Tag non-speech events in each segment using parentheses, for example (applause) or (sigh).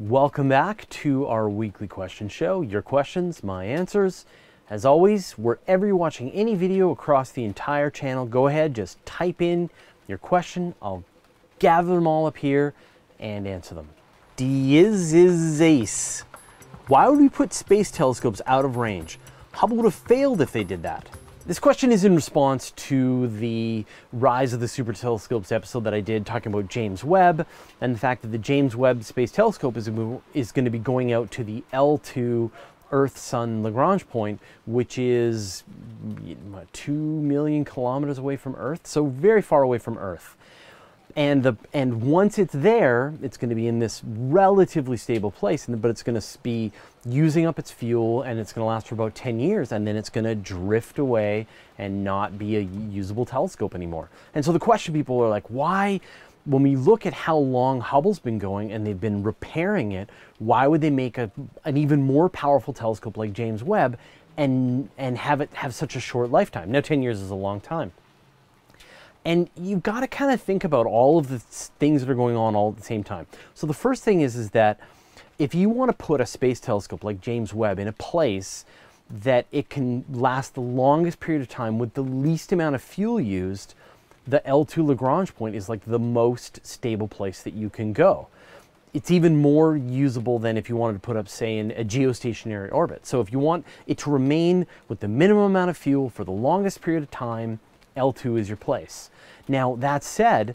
Welcome back to our weekly question show. Your questions, my answers. As always, wherever you're watching any video across the entire channel, go ahead, just type in your question. I'll gather them all up here and answer them. Dizizace. Why would we put space telescopes out of range? Hubble would have failed if they did that. This question is in response to the Rise of the Super Telescopes episode that I did talking about James Webb and the fact that the James Webb Space Telescope is, is going to be going out to the L2 Earth Sun Lagrange point, which is what, 2 million kilometers away from Earth, so very far away from Earth. And, the, and once it's there, it's going to be in this relatively stable place, but it's going to be using up its fuel and it's going to last for about 10 years and then it's going to drift away and not be a usable telescope anymore. And so the question people are like, why, when we look at how long Hubble's been going and they've been repairing it, why would they make a, an even more powerful telescope like James Webb and, and have it have such a short lifetime? Now, 10 years is a long time. And you've got to kind of think about all of the things that are going on all at the same time. So the first thing is, is that if you want to put a space telescope like James Webb in a place that it can last the longest period of time with the least amount of fuel used, the L2 Lagrange point is like the most stable place that you can go. It's even more usable than if you wanted to put up, say, in a geostationary orbit. So if you want it to remain with the minimum amount of fuel for the longest period of time, L2 is your place. Now, that said,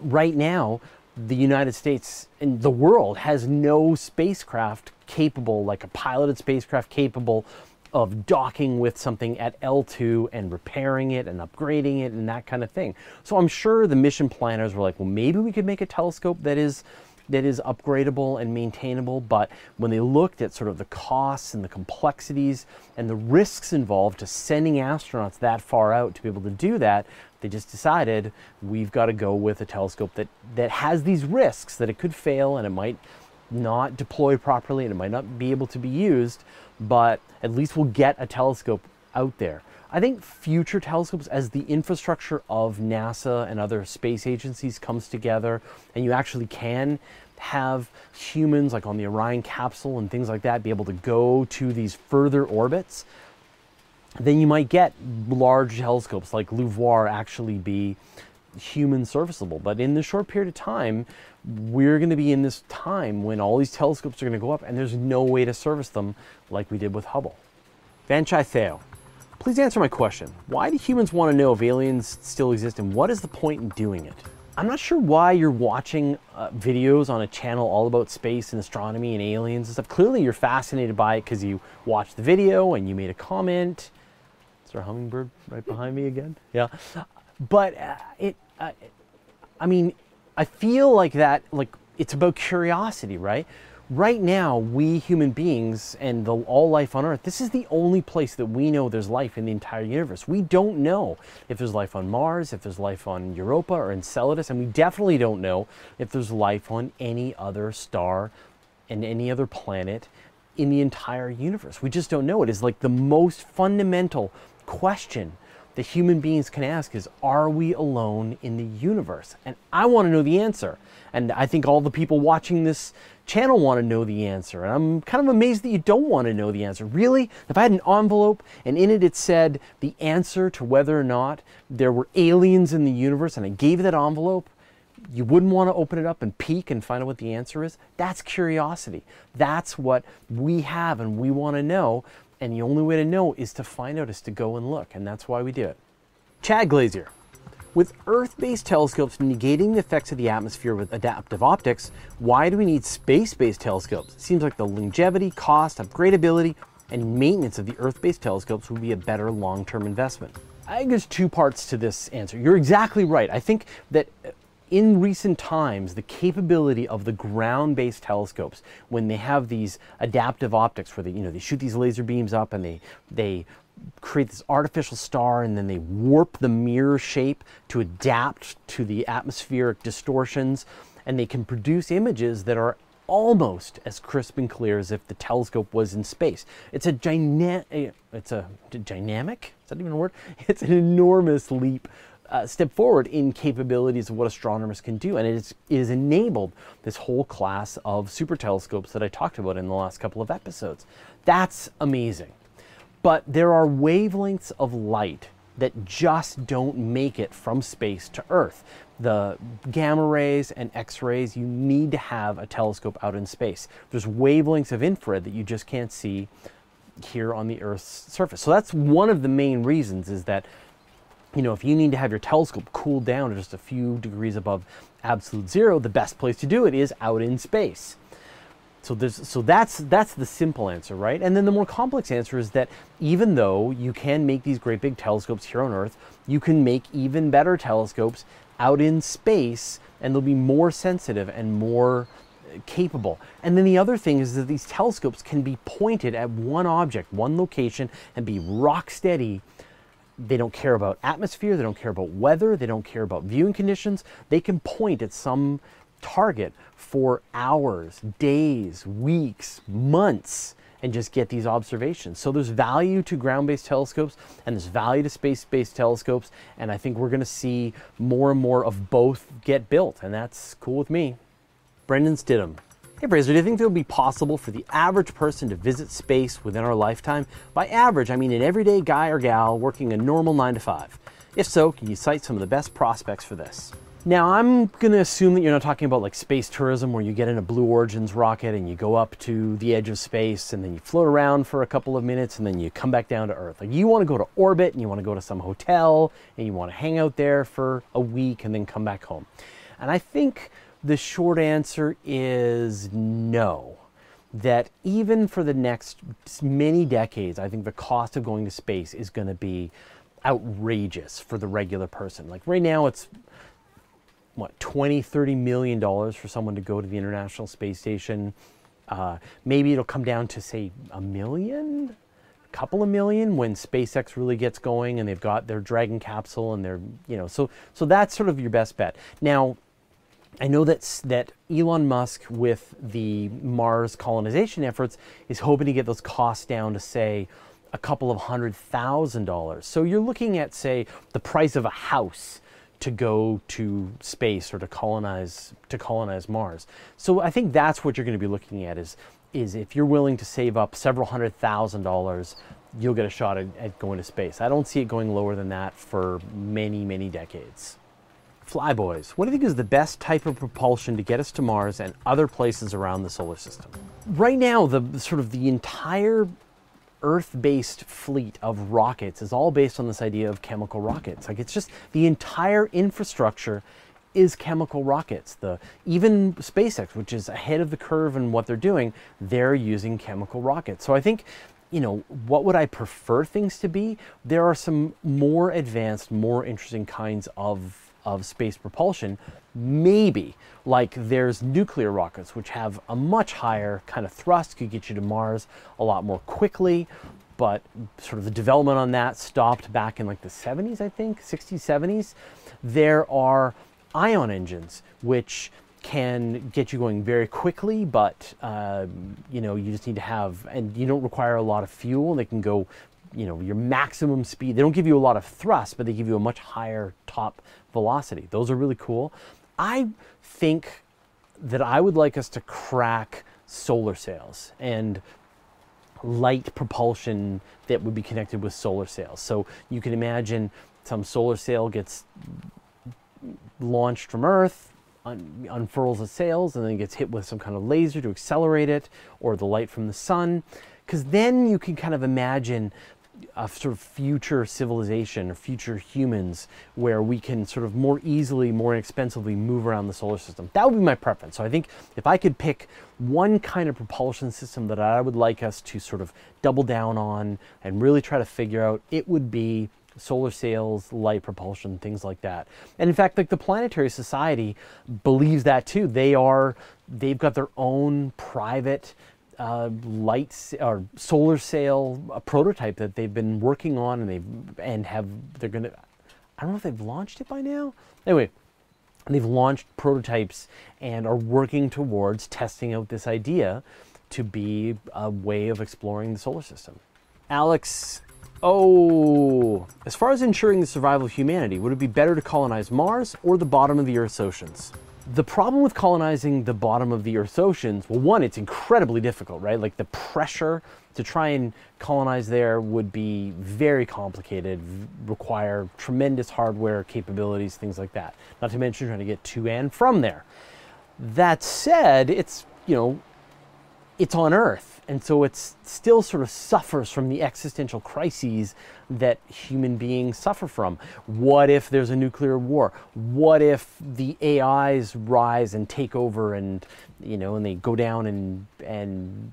right now, the United States and the world has no spacecraft capable, like a piloted spacecraft capable of docking with something at L2 and repairing it and upgrading it and that kind of thing. So I'm sure the mission planners were like, well, maybe we could make a telescope that is that is upgradable and maintainable, but when they looked at sort of the costs and the complexities and the risks involved to sending astronauts that far out to be able to do that, they just decided we've got to go with a telescope that, that has these risks that it could fail and it might not deploy properly and it might not be able to be used, but at least we'll get a telescope out there. I think future telescopes, as the infrastructure of NASA and other space agencies comes together, and you actually can have humans, like on the Orion capsule and things like that, be able to go to these further orbits, then you might get large telescopes like LUVOIR actually be human serviceable. But in this short period of time, we're going to be in this time when all these telescopes are going to go up and there's no way to service them like we did with Hubble. Van Chai Theo. Please answer my question. Why do humans want to know if aliens still exist and what is the point in doing it? I'm not sure why you're watching uh, videos on a channel all about space and astronomy and aliens and stuff. Clearly you're fascinated by it because you watched the video and you made a comment. Is there a hummingbird right behind me again? (laughs) Yeah. But uh, it, uh, I mean, I feel like that, like it's about curiosity, right? Right now, we human beings and the, all life on Earth, this is the only place that we know there's life in the entire universe. We don't know if there's life on Mars, if there's life on Europa or Enceladus, and we definitely don't know if there's life on any other star and any other planet in the entire universe. We just don't know. It is like the most fundamental question that human beings can ask is are we alone in the universe? And I want to know the answer. And I think all the people watching this channel want to know the answer. And I'm kind of amazed that you don't want to know the answer. Really? If I had an envelope and in it it said the answer to whether or not there were aliens in the universe and I gave that envelope, you wouldn't want to open it up and peek and find out what the answer is? That's curiosity. That's what we have and we want to know. And the only way to know is to find out, is to go and look. And that's why we do it. Chad Glazier. With Earth based telescopes negating the effects of the atmosphere with adaptive optics, why do we need space based telescopes? It seems like the longevity, cost, upgradability, and maintenance of the Earth based telescopes would be a better long term investment. I think there's two parts to this answer. You're exactly right. I think that in recent times, the capability of the ground-based telescopes, when they have these adaptive optics where they, you know, they shoot these laser beams up and they, they create this artificial star and then they warp the mirror shape to adapt to the atmospheric distortions and they can produce images that are almost as crisp and clear as if the telescope was in space. It's a gyna- eh, it's a dynamic, is that even a word? (laughs) It's an enormous leap uh, step forward in capabilities of what astronomers can do. And it, is, it has enabled this whole class of super telescopes that I talked about in the last couple of episodes. That's amazing. But there are wavelengths of light that just don't make it from space to Earth. The gamma rays and X rays, you need to have a telescope out in space. There's wavelengths of infrared that you just can't see here on the Earth's surface. So that's one of the main reasons is that you know, if you need to have your telescope cooled down to just a few degrees above absolute zero, the best place to do it is out in space. So there's so that's that's the simple answer, right? And then the more complex answer is that even though you can make these great big telescopes here on Earth, you can make even better telescopes out in space and they'll be more sensitive and more uh, capable. And then the other thing is that these telescopes can be pointed at one object, one location, and be rock steady. They don't care about atmosphere, they don't care about weather, they don't care about viewing conditions. They can point at some target for hours, days, weeks, months, and just get these observations. So there's value to ground based telescopes and there's value to space based telescopes. And I think we're going to see more and more of both get built. And that's cool with me. Brendan Stidham. Hey Fraser, do you think it would be possible for the average person to visit space within our lifetime? By average, I mean an everyday guy or gal working a normal 9 to 5. If so, can you cite some of the best prospects for this? Now, I'm going to assume that you're not talking about like space tourism where you get in a Blue Origins rocket and you go up to the edge of space and then you float around for a couple of minutes and then you come back down to Earth. Like you want to go to orbit and you want to go to some hotel and you want to hang out there for a week and then come back home. And I think the short answer is no. That even for the next many decades, I think the cost of going to space is going to be outrageous for the regular person. Like right now, it's what 20 30 million dollars for someone to go to the international space station uh, maybe it'll come down to say a million a couple of million when spacex really gets going and they've got their dragon capsule and they're you know so so that's sort of your best bet now I know that, that Elon Musk, with the Mars colonization efforts, is hoping to get those costs down to, say, a couple of hundred thousand dollars. So you're looking at, say, the price of a house to go to space or to colonize to colonize Mars. So I think that's what you're going to be looking at is is if you're willing to save up several hundred thousand dollars, you'll get a shot at, at going to space. I don't see it going lower than that for many many decades. Flyboys. What do you think is the best type of propulsion to get us to Mars and other places around the solar system? Right now, the sort of the entire Earth-based fleet of rockets is all based on this idea of chemical rockets. Like it's just the entire infrastructure is chemical rockets. The even SpaceX, which is ahead of the curve in what they're doing, they're using chemical rockets. So I think you know, what would I prefer things to be? There are some more advanced, more interesting kinds of of space propulsion, maybe like there's nuclear rockets, which have a much higher kind of thrust, could get you to Mars a lot more quickly. But sort of the development on that stopped back in like the 70s, I think, 60s, 70s. There are ion engines, which can get you going very quickly, but uh, you know you just need to have, and you don't require a lot of fuel. They can go you know, your maximum speed. They don't give you a lot of thrust, but they give you a much higher top velocity. Those are really cool. I think that I would like us to crack solar sails and light propulsion that would be connected with solar sails. So you can imagine some solar sail gets launched from Earth, un- unfurls the sails, and then gets hit with some kind of laser to accelerate it, or the light from the sun. Because then you can kind of imagine a sort of future civilization or future humans where we can sort of more easily, more inexpensively move around the solar system. That would be my preference. So I think if I could pick one kind of propulsion system that I would like us to sort of double down on and really try to figure out, it would be solar sails, light propulsion, things like that. And in fact, like the Planetary Society believes that too. They are, they've got their own private uh, lights or solar sail a prototype that they've been working on and they've and have they're gonna I don't know if they've launched it by now. Anyway, they've launched prototypes and are working towards testing out this idea to be a way of exploring the solar system. Alex Oh, as far as ensuring the survival of humanity, would it be better to colonize Mars or the bottom of the Earth's oceans? The problem with colonizing the bottom of the Earth's oceans, well, one, it's incredibly difficult, right? Like the pressure to try and colonize there would be very complicated, require tremendous hardware capabilities, things like that. Not to mention trying to get to and from there. That said, it's, you know, it's on Earth. And so it still sort of suffers from the existential crises that human beings suffer from. What if there's a nuclear war? What if the AIs rise and take over and, you know, and they go down and, and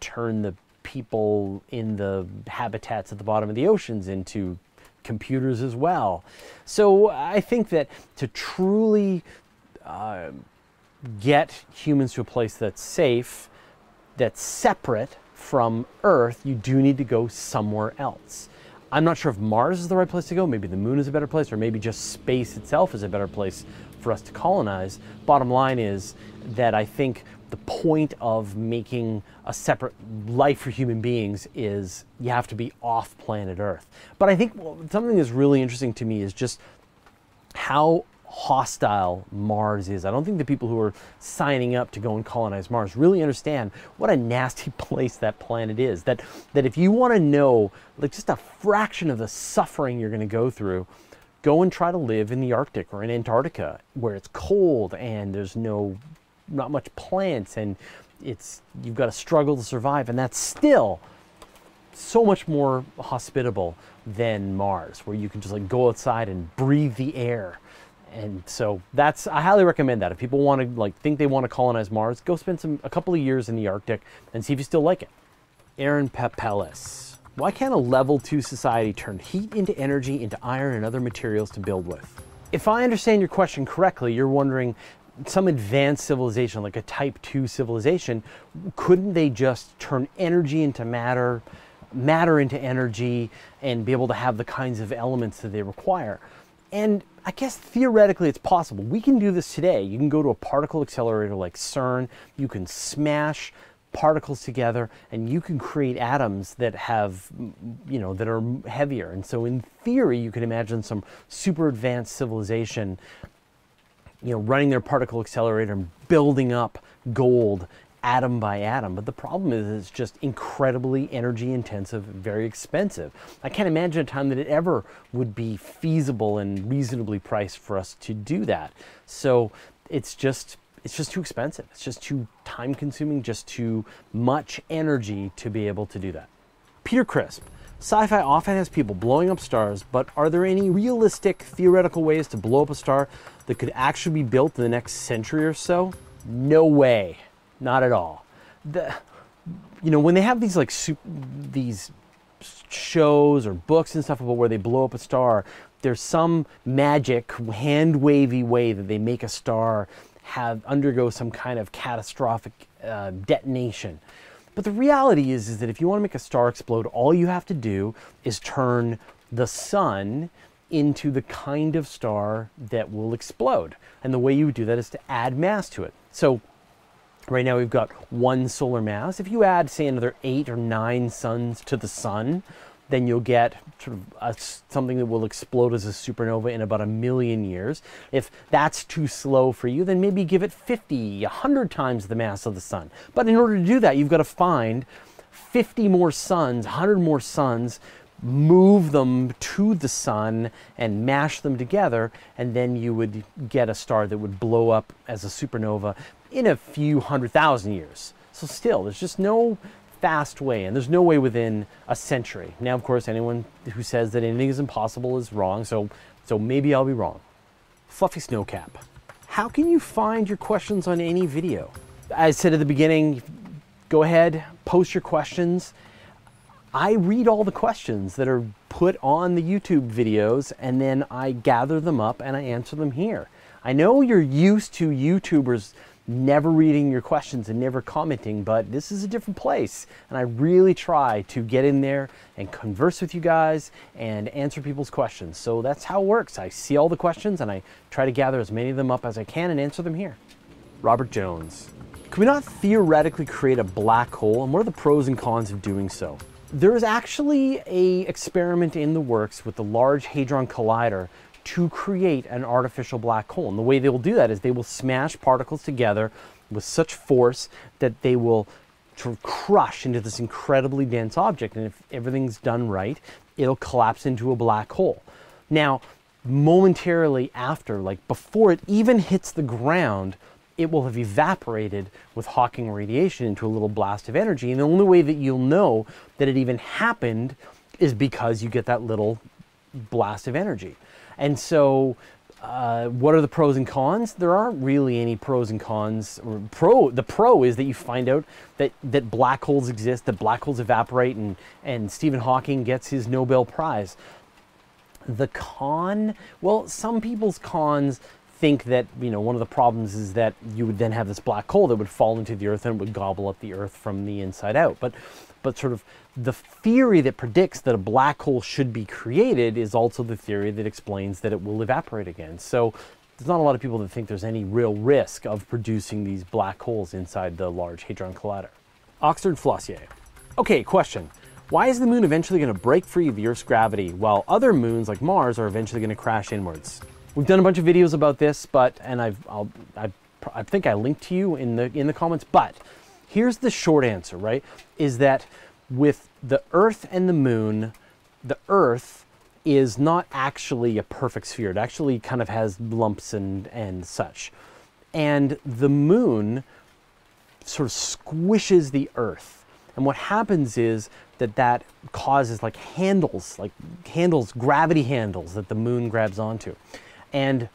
turn the people in the habitats at the bottom of the oceans into computers as well. So I think that to truly uh, get humans to a place that's safe, that's separate from Earth, you do need to go somewhere else. I'm not sure if Mars is the right place to go. Maybe the moon is a better place, or maybe just space itself is a better place for us to colonize. Bottom line is that I think the point of making a separate life for human beings is you have to be off planet Earth. But I think something that's really interesting to me is just how hostile Mars is. I don't think the people who are signing up to go and colonize Mars really understand what a nasty (laughs) place that planet is. That that if you want to know like just a fraction of the suffering you're going to go through, go and try to live in the Arctic or in Antarctica where it's cold and there's no not much plants and it's you've got to struggle to survive and that's still so much more hospitable than Mars where you can just like go outside and breathe the air and so that's I highly recommend that if people want to like think they want to colonize Mars, go spend some a couple of years in the Arctic and see if you still like it. Aaron Papelis. Why can't a level 2 society turn heat into energy into iron and other materials to build with? If I understand your question correctly, you're wondering some advanced civilization like a type 2 civilization, couldn't they just turn energy into matter, matter into energy and be able to have the kinds of elements that they require? And I guess theoretically it's possible. We can do this today. You can go to a particle accelerator like CERN, you can smash particles together and you can create atoms that have you know that are heavier and so in theory you can imagine some super advanced civilization you know running their particle accelerator and building up gold atom by atom. But the problem is it's just incredibly energy intensive, very expensive. I can't imagine a time that it ever would be feasible and reasonably priced for us to do that. So it's just it's just too expensive. It's just too time consuming, just too much energy to be able to do that. Peter Crisp. Sci fi often has people blowing up stars, but are there any realistic theoretical ways to blow up a star that could actually be built in the next century or so? No way. Not at all. The, you know, when they have these like these shows or books and stuff about where they blow up a star, there's some magic hand wavy way that they make a star have undergo some kind of catastrophic uh, detonation. But the reality is, is that if you want to make a star explode, all you have to do is turn the sun into the kind of star that will explode. And the way you do that is to add mass to it. So Right now we've got one solar mass. If you add, say, another eight or nine suns to the sun, then you'll get sort of a, something that will explode as a supernova in about a million years. If that's too slow for you, then maybe give it 50, 100 times the mass of the sun. But in order to do that, you've got to find 50 more suns, 100 more suns, move them to the sun and mash them together, and then you would get a star that would blow up as a supernova in a few hundred thousand years. So still, there's just no fast way, and there's no way within a century. Now, of course, anyone who says that anything is impossible is wrong, so, so maybe I'll be wrong. Fluffy Snowcap. How can you find your questions on any video? As I said at the beginning, go ahead, post your questions. I read all the questions that are put on the YouTube videos and then I gather them up and I answer them here. I know you're used to YouTubers never reading your questions and never commenting, but this is a different place. And I really try to get in there and converse with you guys and answer people's questions. So that's how it works. I see all the questions and I try to gather as many of them up as I can and answer them here. Robert Jones. Can we not theoretically create a black hole? And what are the pros and cons of doing so? There's actually a experiment in the works with the Large Hadron Collider to create an artificial black hole. And the way they will do that is they will smash particles together with such force that they will crush into this incredibly dense object. And if everything's done right, it'll collapse into a black hole. Now, momentarily after, like before it even hits the ground, it will have evaporated with Hawking radiation into a little blast of energy. And the only way that you'll know that it even happened is because you get that little blast of energy. And so, uh, what are the pros and cons? There aren't really any pros and cons. Pro, the pro is that you find out that, that black holes exist, that black holes evaporate, and, and Stephen Hawking gets his Nobel Prize. The con, well, some people's cons think that you know one of the problems is that you would then have this black hole that would fall into the earth and would gobble up the earth from the inside out. But but sort of the theory that predicts that a black hole should be created is also the theory that explains that it will evaporate again. So there's not a lot of people that think there's any real risk of producing these black holes inside the Large Hadron Collider. Oxford Flossier. Okay, question. Why is the moon eventually going to break free of the Earth's gravity while other moons like Mars are eventually going to crash inwards? We've done a bunch of videos about this, but and I've I'll, I, I think I linked to you in the in the comments. But here's the short answer, right? Is that with the Earth and the Moon, the Earth is not actually a perfect sphere. It actually kind of has lumps and and such, and the Moon sort of squishes the Earth. And what happens is that that causes like handles, like handles, gravity handles that the moon grabs onto. And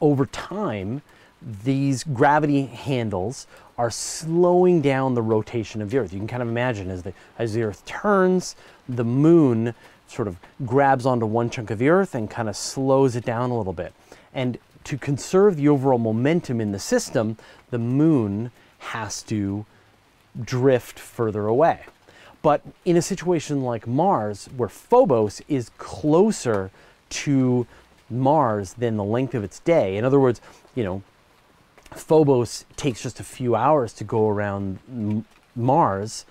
over time, these gravity handles are slowing down the rotation of the Earth. You can kind of imagine as the, as the Earth turns, the moon sort of grabs onto one chunk of the Earth and kind of slows it down a little bit. And to conserve the overall momentum in the system, the moon has to drift further away. But in a situation like Mars, where Phobos is closer to Mars than the length of its day. In other words, you know, Phobos takes just a few hours to go around Mars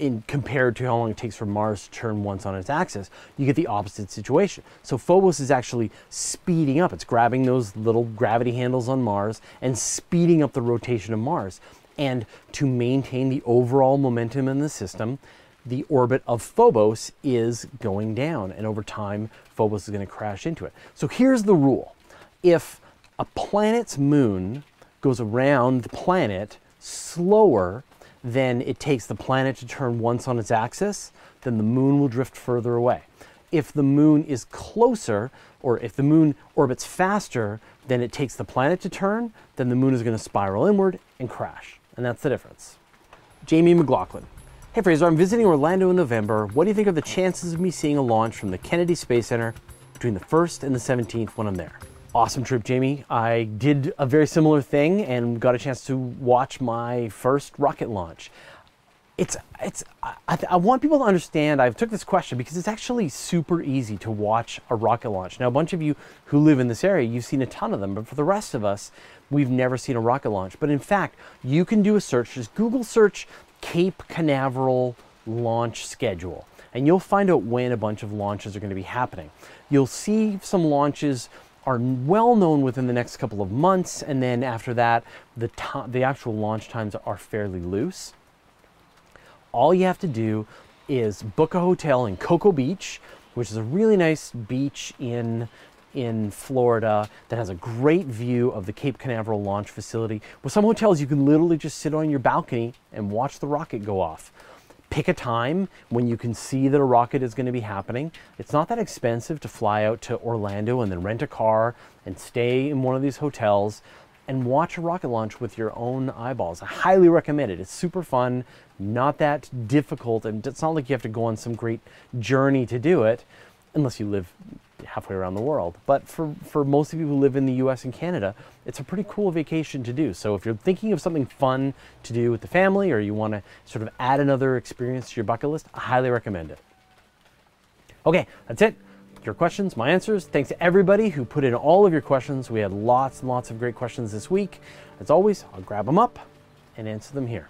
in compared to how long it takes for Mars to turn once on its axis, you get the opposite situation. So Phobos is actually speeding up. It's grabbing those little gravity handles on Mars and speeding up the rotation of Mars. And to maintain the overall momentum in the system, the orbit of Phobos is going down, and over time, Phobos is going to crash into it. So here's the rule if a planet's moon goes around the planet slower than it takes the planet to turn once on its axis, then the moon will drift further away. If the moon is closer, or if the moon orbits faster than it takes the planet to turn, then the moon is going to spiral inward and crash. And that's the difference. Jamie McLaughlin. Hey Fraser, I'm visiting Orlando in November. What do you think of the chances of me seeing a launch from the Kennedy Space Center between the 1st and the 17th when I'm there? Awesome trip, Jamie. I did a very similar thing and got a chance to watch my first rocket launch. It's, it's, I, I want people to understand, I've took this question because it's actually super easy to watch a rocket launch. Now, a bunch of you who live in this area, you've seen a ton of them, but for the rest of us, we've never seen a rocket launch. But in fact, you can do a search, just Google search Cape Canaveral launch schedule. And you'll find out when a bunch of launches are going to be happening. You'll see some launches are well known within the next couple of months, and then after that, the, the actual launch times are fairly loose. All you have to do is book a hotel in Cocoa Beach, which is a really nice beach in in Florida that has a great view of the Cape Canaveral launch facility. With some hotels, you can literally just sit on your balcony and watch the rocket go off. Pick a time when you can see that a rocket is going to be happening. It's not that expensive to fly out to Orlando and then rent a car and stay in one of these hotels and watch a rocket launch with your own eyeballs. I highly recommend it. It's super fun, not that difficult, and it's not like you have to go on some great journey to do it unless you live halfway around the world. But for, for most of you who live in the US and Canada, it's a pretty cool vacation to do. So if you're thinking of something fun to do with the family or you want to sort of add another experience to your bucket list, I highly recommend it. Okay, that's it. Your questions, my answers. Thanks to everybody who put in all of your questions. We had lots and lots of great questions this week. As always, I'll grab them up and answer them here.